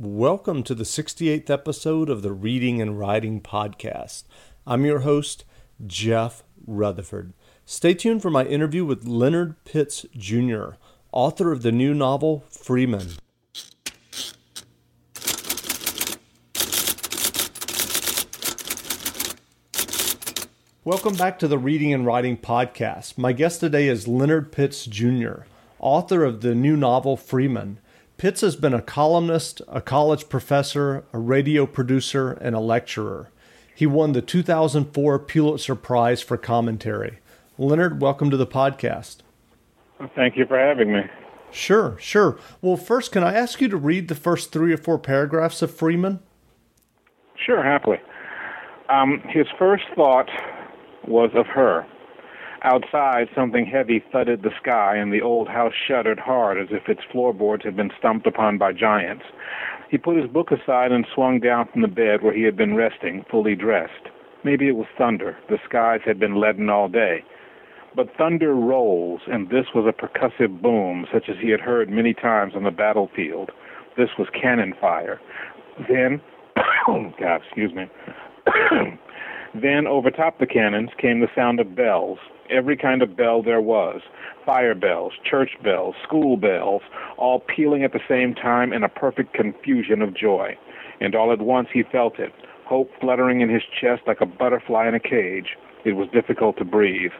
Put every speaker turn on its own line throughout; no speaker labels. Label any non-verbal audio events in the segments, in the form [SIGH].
Welcome to the 68th episode of the Reading and Writing Podcast. I'm your host, Jeff Rutherford. Stay tuned for my interview with Leonard Pitts Jr., author of the new novel Freeman. Welcome back to the Reading and Writing Podcast. My guest today is Leonard Pitts Jr., author of the new novel Freeman. Pitts has been a columnist, a college professor, a radio producer, and a lecturer. He won the 2004 Pulitzer Prize for commentary. Leonard, welcome to the podcast.
Thank you for having me.
Sure, sure. Well, first, can I ask you to read the first three or four paragraphs of Freeman?
Sure, happily. Um, his first thought was of her. Outside, something heavy thudded the sky, and the old house shuddered hard as if its floorboards had been stomped upon by giants. He put his book aside and swung down from the bed where he had been resting, fully dressed. Maybe it was thunder. The skies had been leaden all day. But thunder rolls, and this was a percussive boom, such as he had heard many times on the battlefield. This was cannon fire. Then, [COUGHS] God, excuse me. Then, overtop the cannons, came the sound of bells, every kind of bell there was fire bells, church bells, school bells, all pealing at the same time in a perfect confusion of joy. And all at once he felt it, hope fluttering in his chest like a butterfly in a cage. It was difficult to breathe.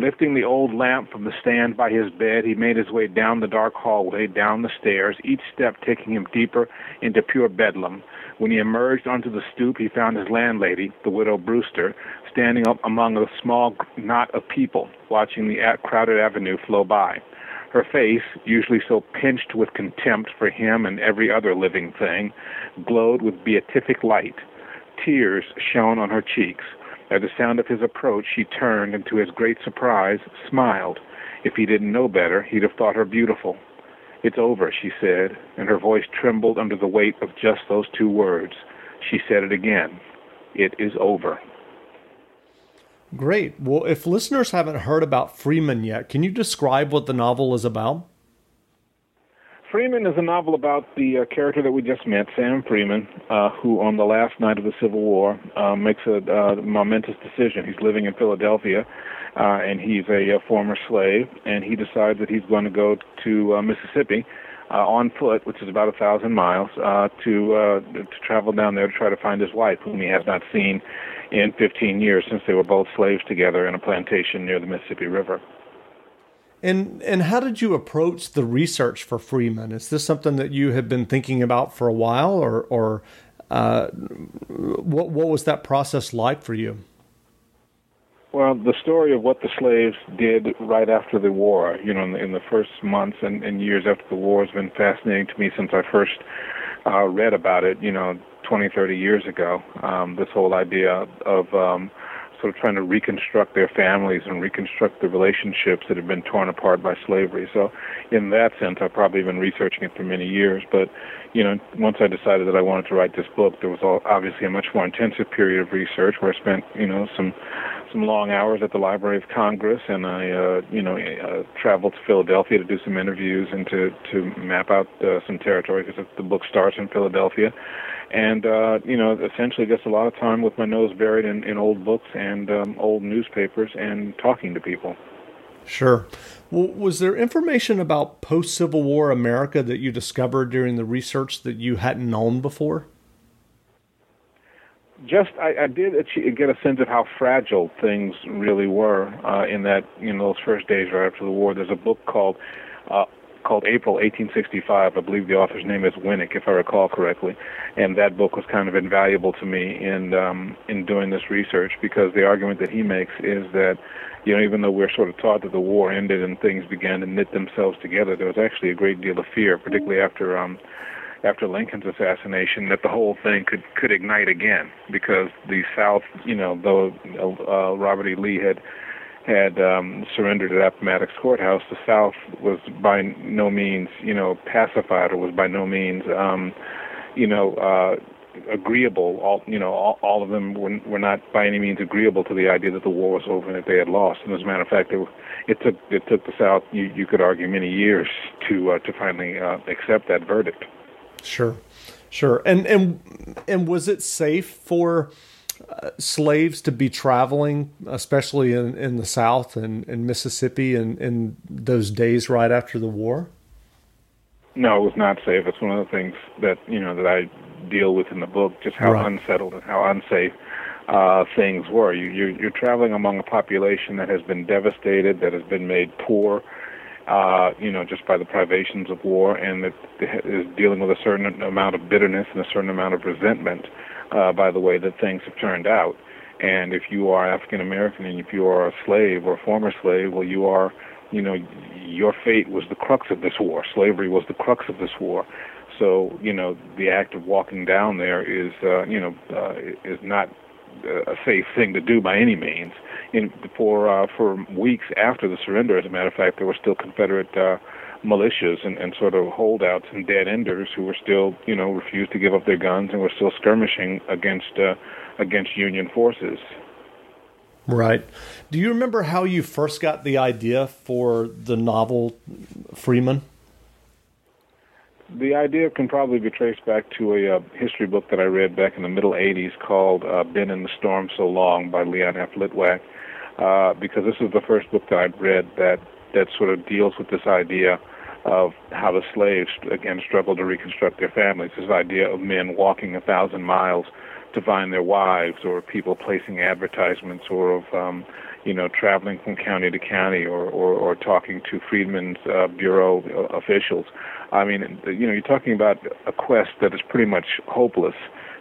Lifting the old lamp from the stand by his bed, he made his way down the dark hallway, down the stairs, each step taking him deeper into pure bedlam. When he emerged onto the stoop, he found his landlady, the widow Brewster, standing up among a small knot of people, watching the crowded avenue flow by. Her face, usually so pinched with contempt for him and every other living thing, glowed with beatific light. Tears shone on her cheeks. At the sound of his approach, she turned and, to his great surprise, smiled. If he didn't know better, he'd have thought her beautiful. It's over, she said, and her voice trembled under the weight of just those two words. She said it again. It is over.
Great. Well, if listeners haven't heard about Freeman yet, can you describe what the novel is about?
Freeman is a novel about the uh, character that we just met, Sam Freeman, uh, who on the last night of the Civil War uh, makes a uh, momentous decision. He's living in Philadelphia, uh, and he's a, a former slave, and he decides that he's going to go to uh, Mississippi uh, on foot, which is about a thousand miles, uh, to uh, to travel down there to try to find his wife, whom he has not seen in 15 years since they were both slaves together in a plantation near the Mississippi River.
And and how did you approach the research for Freeman? Is this something that you had been thinking about for a while, or or uh, what what was that process like for you?
Well, the story of what the slaves did right after the war, you know, in the, in the first months and, and years after the war, has been fascinating to me since I first uh, read about it, you know, 20, 30 years ago. Um, this whole idea of um, sort of trying to reconstruct their families and reconstruct the relationships that have been torn apart by slavery. So, in that sense, I've probably been researching it for many years. But, you know, once I decided that I wanted to write this book, there was all, obviously a much more intensive period of research where I spent, you know, some some long hours at the Library of Congress, and I, uh, you know, uh, traveled to Philadelphia to do some interviews and to to map out uh, some territory because the book starts in Philadelphia and uh, you know, essentially just a lot of time with my nose buried in, in old books and um, old newspapers and talking to people.
Sure. Well, was there information about post Civil War America that you discovered during the research that you hadn't known before?
Just, I, I did achieve, get a sense of how fragile things really were uh, in that, know, those first days right after the war. There's a book called uh, called April 1865. I believe the author's name is Winik, if I recall correctly, and that book was kind of invaluable to me in um, in doing this research because the argument that he makes is that you know even though we're sort of taught that the war ended and things began to knit themselves together, there was actually a great deal of fear, particularly after um, after Lincoln's assassination, that the whole thing could could ignite again because the South, you know, though uh, Robert E. Lee had had um, surrendered at Appomattox Courthouse, the South was by no means, you know, pacified or was by no means, um, you know, uh, agreeable. All you know, all, all of them were, were not by any means agreeable to the idea that the war was over and that they had lost. And as a matter of fact, it, it took it took the South, you, you could argue, many years to uh, to finally uh, accept that verdict.
Sure. Sure. And and and was it safe for uh, slaves to be traveling, especially in, in the South and in Mississippi, in, in those days right after the war?
No, it was not safe. It's one of the things that you know that I deal with in the book, just how right. unsettled and how unsafe uh, things were. You, you're, you're traveling among a population that has been devastated, that has been made poor, uh, you know, just by the privations of war, and that is dealing with a certain amount of bitterness and a certain amount of resentment uh, by the way that things have turned out. And if you are African American and if you are a slave or a former slave, well, you are, you know, your fate was the crux of this war. Slavery was the crux of this war. So, you know, the act of walking down there is, uh, you know, uh, is not a safe thing to do by any means. In, for uh, for weeks after the surrender, as a matter of fact, there were still Confederate uh, militias and, and sort of holdouts and dead enders who were still, you know, refused to give up their guns and were still skirmishing against uh, against Union forces.
Right. Do you remember how you first got the idea for the novel Freeman?
The idea can probably be traced back to a uh, history book that I read back in the middle 80s called uh, Been in the Storm So Long by Leon F. Litwack, uh, because this is the first book that I'd read that, that sort of deals with this idea of how the slaves, again, struggled to reconstruct their families, this idea of men walking a thousand miles to find their wives, or people placing advertisements, or of um, you know traveling from county to county, or or, or talking to Freedmen's uh, Bureau officials. I mean, you know, you're talking about a quest that is pretty much hopeless,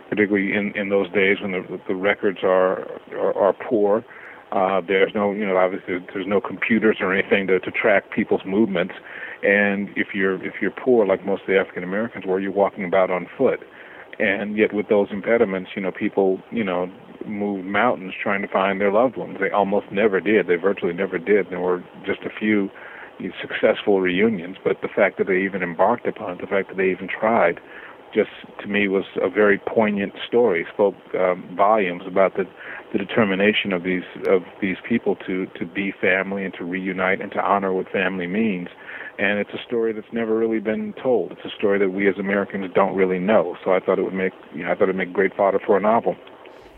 particularly in in those days when the the records are are, are poor. Uh, there's no, you know, obviously there's no computers or anything to, to track people's movements, and if you're if you're poor, like most of the African Americans were, you're walking about on foot, and yet with those impediments, you know, people, you know, moved mountains trying to find their loved ones. They almost never did. They virtually never did. There were just a few successful reunions, but the fact that they even embarked upon it, the fact that they even tried, just to me was a very poignant story. Spoke um, volumes about the, the determination of these of these people to to be family and to reunite and to honor what family means. And it's a story that's never really been told. It's a story that we as Americans don't really know. So I thought it would make you know, I thought it'd make great fodder for a novel.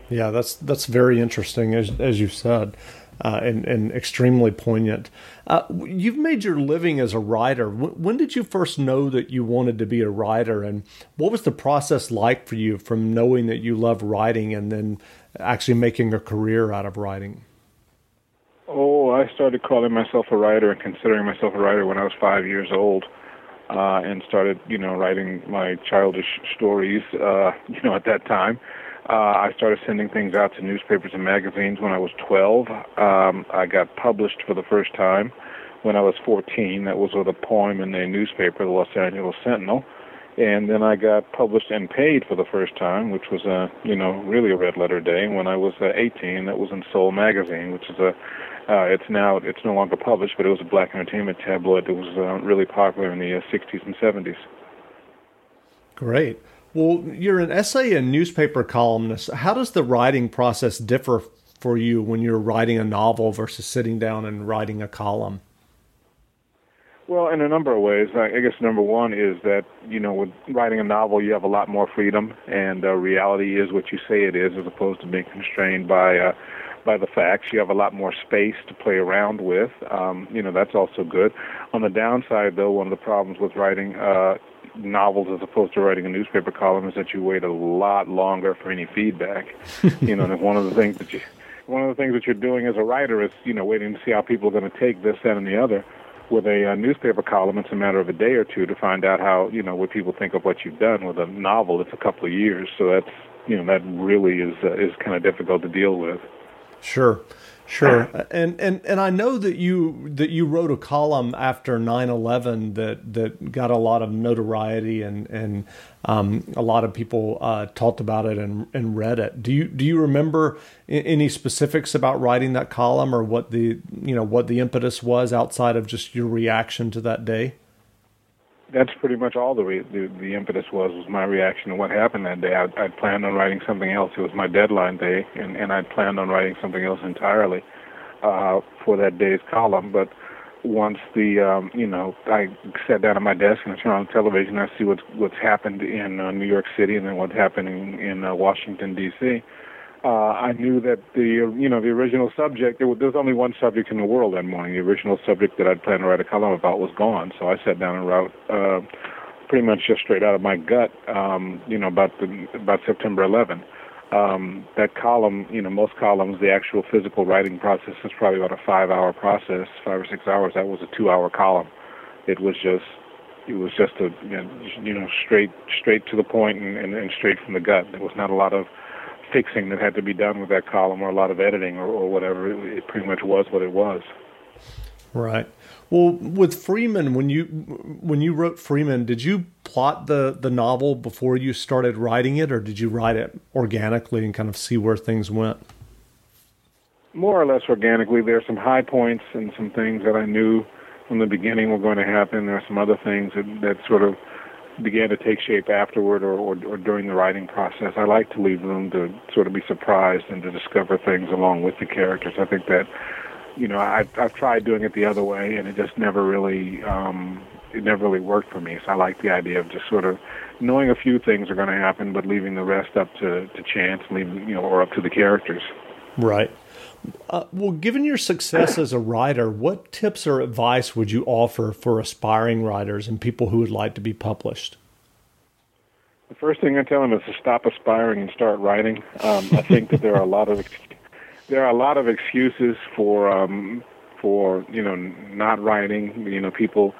Yeah, that's that's very interesting, as as you said uh, and, and extremely poignant. Uh, you've made your living as a writer. when did you first know that you wanted to be a writer, and what was the process like for you from knowing that you love writing and then actually making a career out of writing?
Oh, I started calling myself a writer and considering myself a writer when I was five years old. Uh, and started, you know, writing my childish stories, uh, [LAUGHS] you know, at that time. Uh, I started sending things out to newspapers and magazines when I was 12. Um, I got published for the first time when I was 14. That was with a poem in a newspaper, the Los Angeles Sentinel. And then I got published and paid for the first time, which was a, you know, really a red letter day. When I was uh, 18, that was in Soul magazine, which is a, uh, it's now, it's no longer published, but it was a black entertainment tabloid that was uh, really popular in the uh, 60s and 70s.
Great. Well, you're an essay and newspaper columnist. How does the writing process differ for you when you're writing a novel versus sitting down and writing a column?
Well, in a number of ways. I guess number one is that you know, with writing a novel, you have a lot more freedom, and uh, reality is what you say it is, as opposed to being constrained by uh, by the facts. You have a lot more space to play around with. Um, you know, that's also good. On the downside, though, one of the problems with writing uh, novels as opposed to writing a newspaper column is that you wait a lot longer for any feedback. [LAUGHS] you know, and one of the things that you one of the things that you're doing as a writer is you know waiting to see how people are going to take this, that, and the other. With a, a newspaper column, it's a matter of a day or two to find out how you know what people think of what you've done. With a novel, it's a couple of years, so that's you know that really is uh, is kind of difficult to deal with.
Sure. Sure, and and and I know that you that you wrote a column after 9-11 that that got a lot of notoriety and and um, a lot of people uh, talked about it and and read it. Do you do you remember any specifics about writing that column or what the you know what the impetus was outside of just your reaction to that day?
That's pretty much all the, re- the the impetus was was my reaction to what happened that day. I I planned on writing something else. It was my deadline day, and and I planned on writing something else entirely uh, for that day's column. But once the um, you know I sat down at my desk and I turned on the television, I see what's what's happened in uh, New York City and then what's happening in uh, Washington D.C. Uh, I knew that the you know the original subject there was, there was only one subject in the world that morning. The original subject that I'd planned to write a column about was gone, so I sat down and wrote uh, pretty much just straight out of my gut. Um, you know about the about September 11 um, that column, you know, most columns, the actual physical writing process is probably about a five-hour process, five or six hours. That was a two-hour column. It was just, it was just a, you know, straight, straight to the point and, and, and straight from the gut. There was not a lot of fixing that had to be done with that column or a lot of editing or, or whatever. It, it pretty much was what it was.
Right. Well, with Freeman, when you when you wrote Freeman, did you plot the the novel before you started writing it, or did you write it organically and kind of see where things went?
More or less organically. There are some high points and some things that I knew from the beginning were going to happen. There are some other things that, that sort of began to take shape afterward or, or, or during the writing process. I like to leave room to sort of be surprised and to discover things along with the characters. I think that you know, I've I've tried doing it the other way, and it just never really um, it never really worked for me. So I like the idea of just sort of knowing a few things are going to happen, but leaving the rest up to to chance, leaving you know, or up to the characters.
Right. Uh, well, given your success as a writer, what tips or advice would you offer for aspiring writers and people who would like to be published?
The first thing I tell them is to stop aspiring and start writing. Um, I think that there are a lot of there are a lot of excuses for um for you know not writing you know people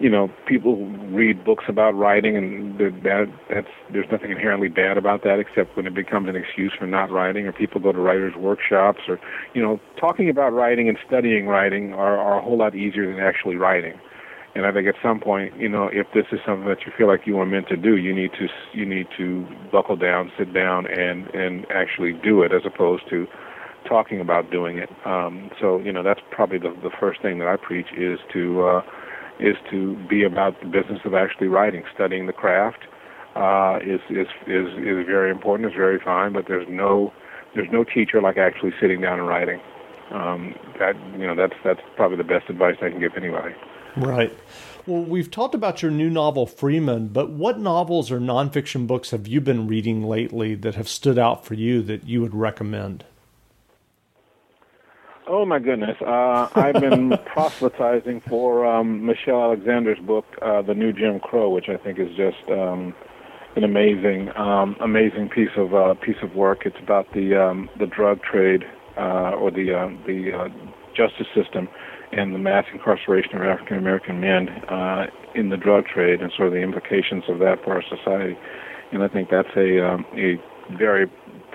you know people read books about writing and that that's there's nothing inherently bad about that except when it becomes an excuse for not writing or people go to writers workshops or you know talking about writing and studying writing are, are a whole lot easier than actually writing and I think at some point, you know, if this is something that you feel like you are meant to do, you need to you need to buckle down, sit down, and and actually do it, as opposed to talking about doing it. Um, so you know that's probably the the first thing that I preach is to uh, is to be about the business of actually writing, studying the craft. Uh, is is is is very important. It's very fine, but there's no there's no teacher like actually sitting down and writing. Um, that you know that's that's probably the best advice I can give anybody.
Right. Well, we've talked about your new novel, Freeman, but what novels or nonfiction books have you been reading lately that have stood out for you that you would recommend?
Oh my goodness! Uh, I've been [LAUGHS] proselytizing for um, Michelle Alexander's book, uh, "The New Jim Crow," which I think is just um, an amazing, um, amazing piece of uh, piece of work. It's about the um, the drug trade uh, or the uh, the uh, justice system and the mass incarceration of African American men uh, in the drug trade and sort of the implications of that for our society. And I think that's a um, a very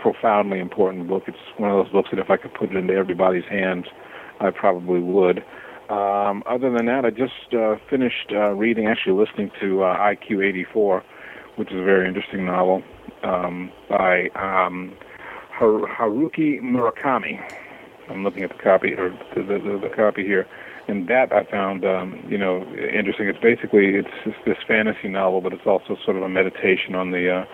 profoundly important book. It's one of those books that if I could put it into everybody's hands, I probably would. Um, other than that, I just uh, finished uh, reading, actually listening to uh, IQ 84, which is a very interesting novel um, by um, Har- Haruki Murakami. I'm looking at the copy or the, the, the copy here, and that I found um, you know interesting. It's basically it's, it's this fantasy novel, but it's also sort of a meditation on the uh,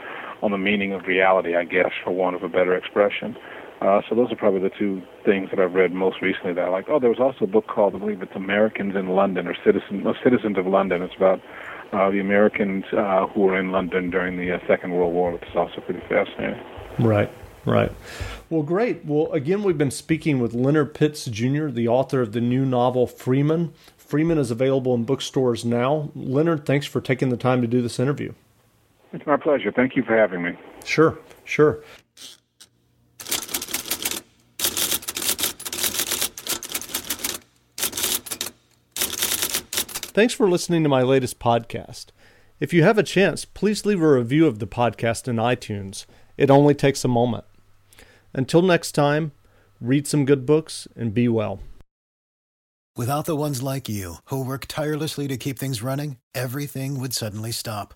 on the meaning of reality, I guess, for want of a better expression. Uh, so those are probably the two things that I've read most recently that I like. Oh, there was also a book called, I believe it's Americans in London or Citizen, no, Citizens of London. It's about uh, the Americans uh, who were in London during the uh, Second World War, which is also pretty fascinating.
Right, right. Well, great. Well, again, we've been speaking with Leonard Pitts Jr., the author of the new novel Freeman. Freeman is available in bookstores now. Leonard, thanks for taking the time to do this interview.
It's my pleasure. Thank you for having me.
Sure, sure. Thanks for listening to my latest podcast. If you have a chance, please leave a review of the podcast in iTunes. It only takes a moment. Until next time, read some good books and be well.
Without the ones like you, who work tirelessly to keep things running, everything would suddenly stop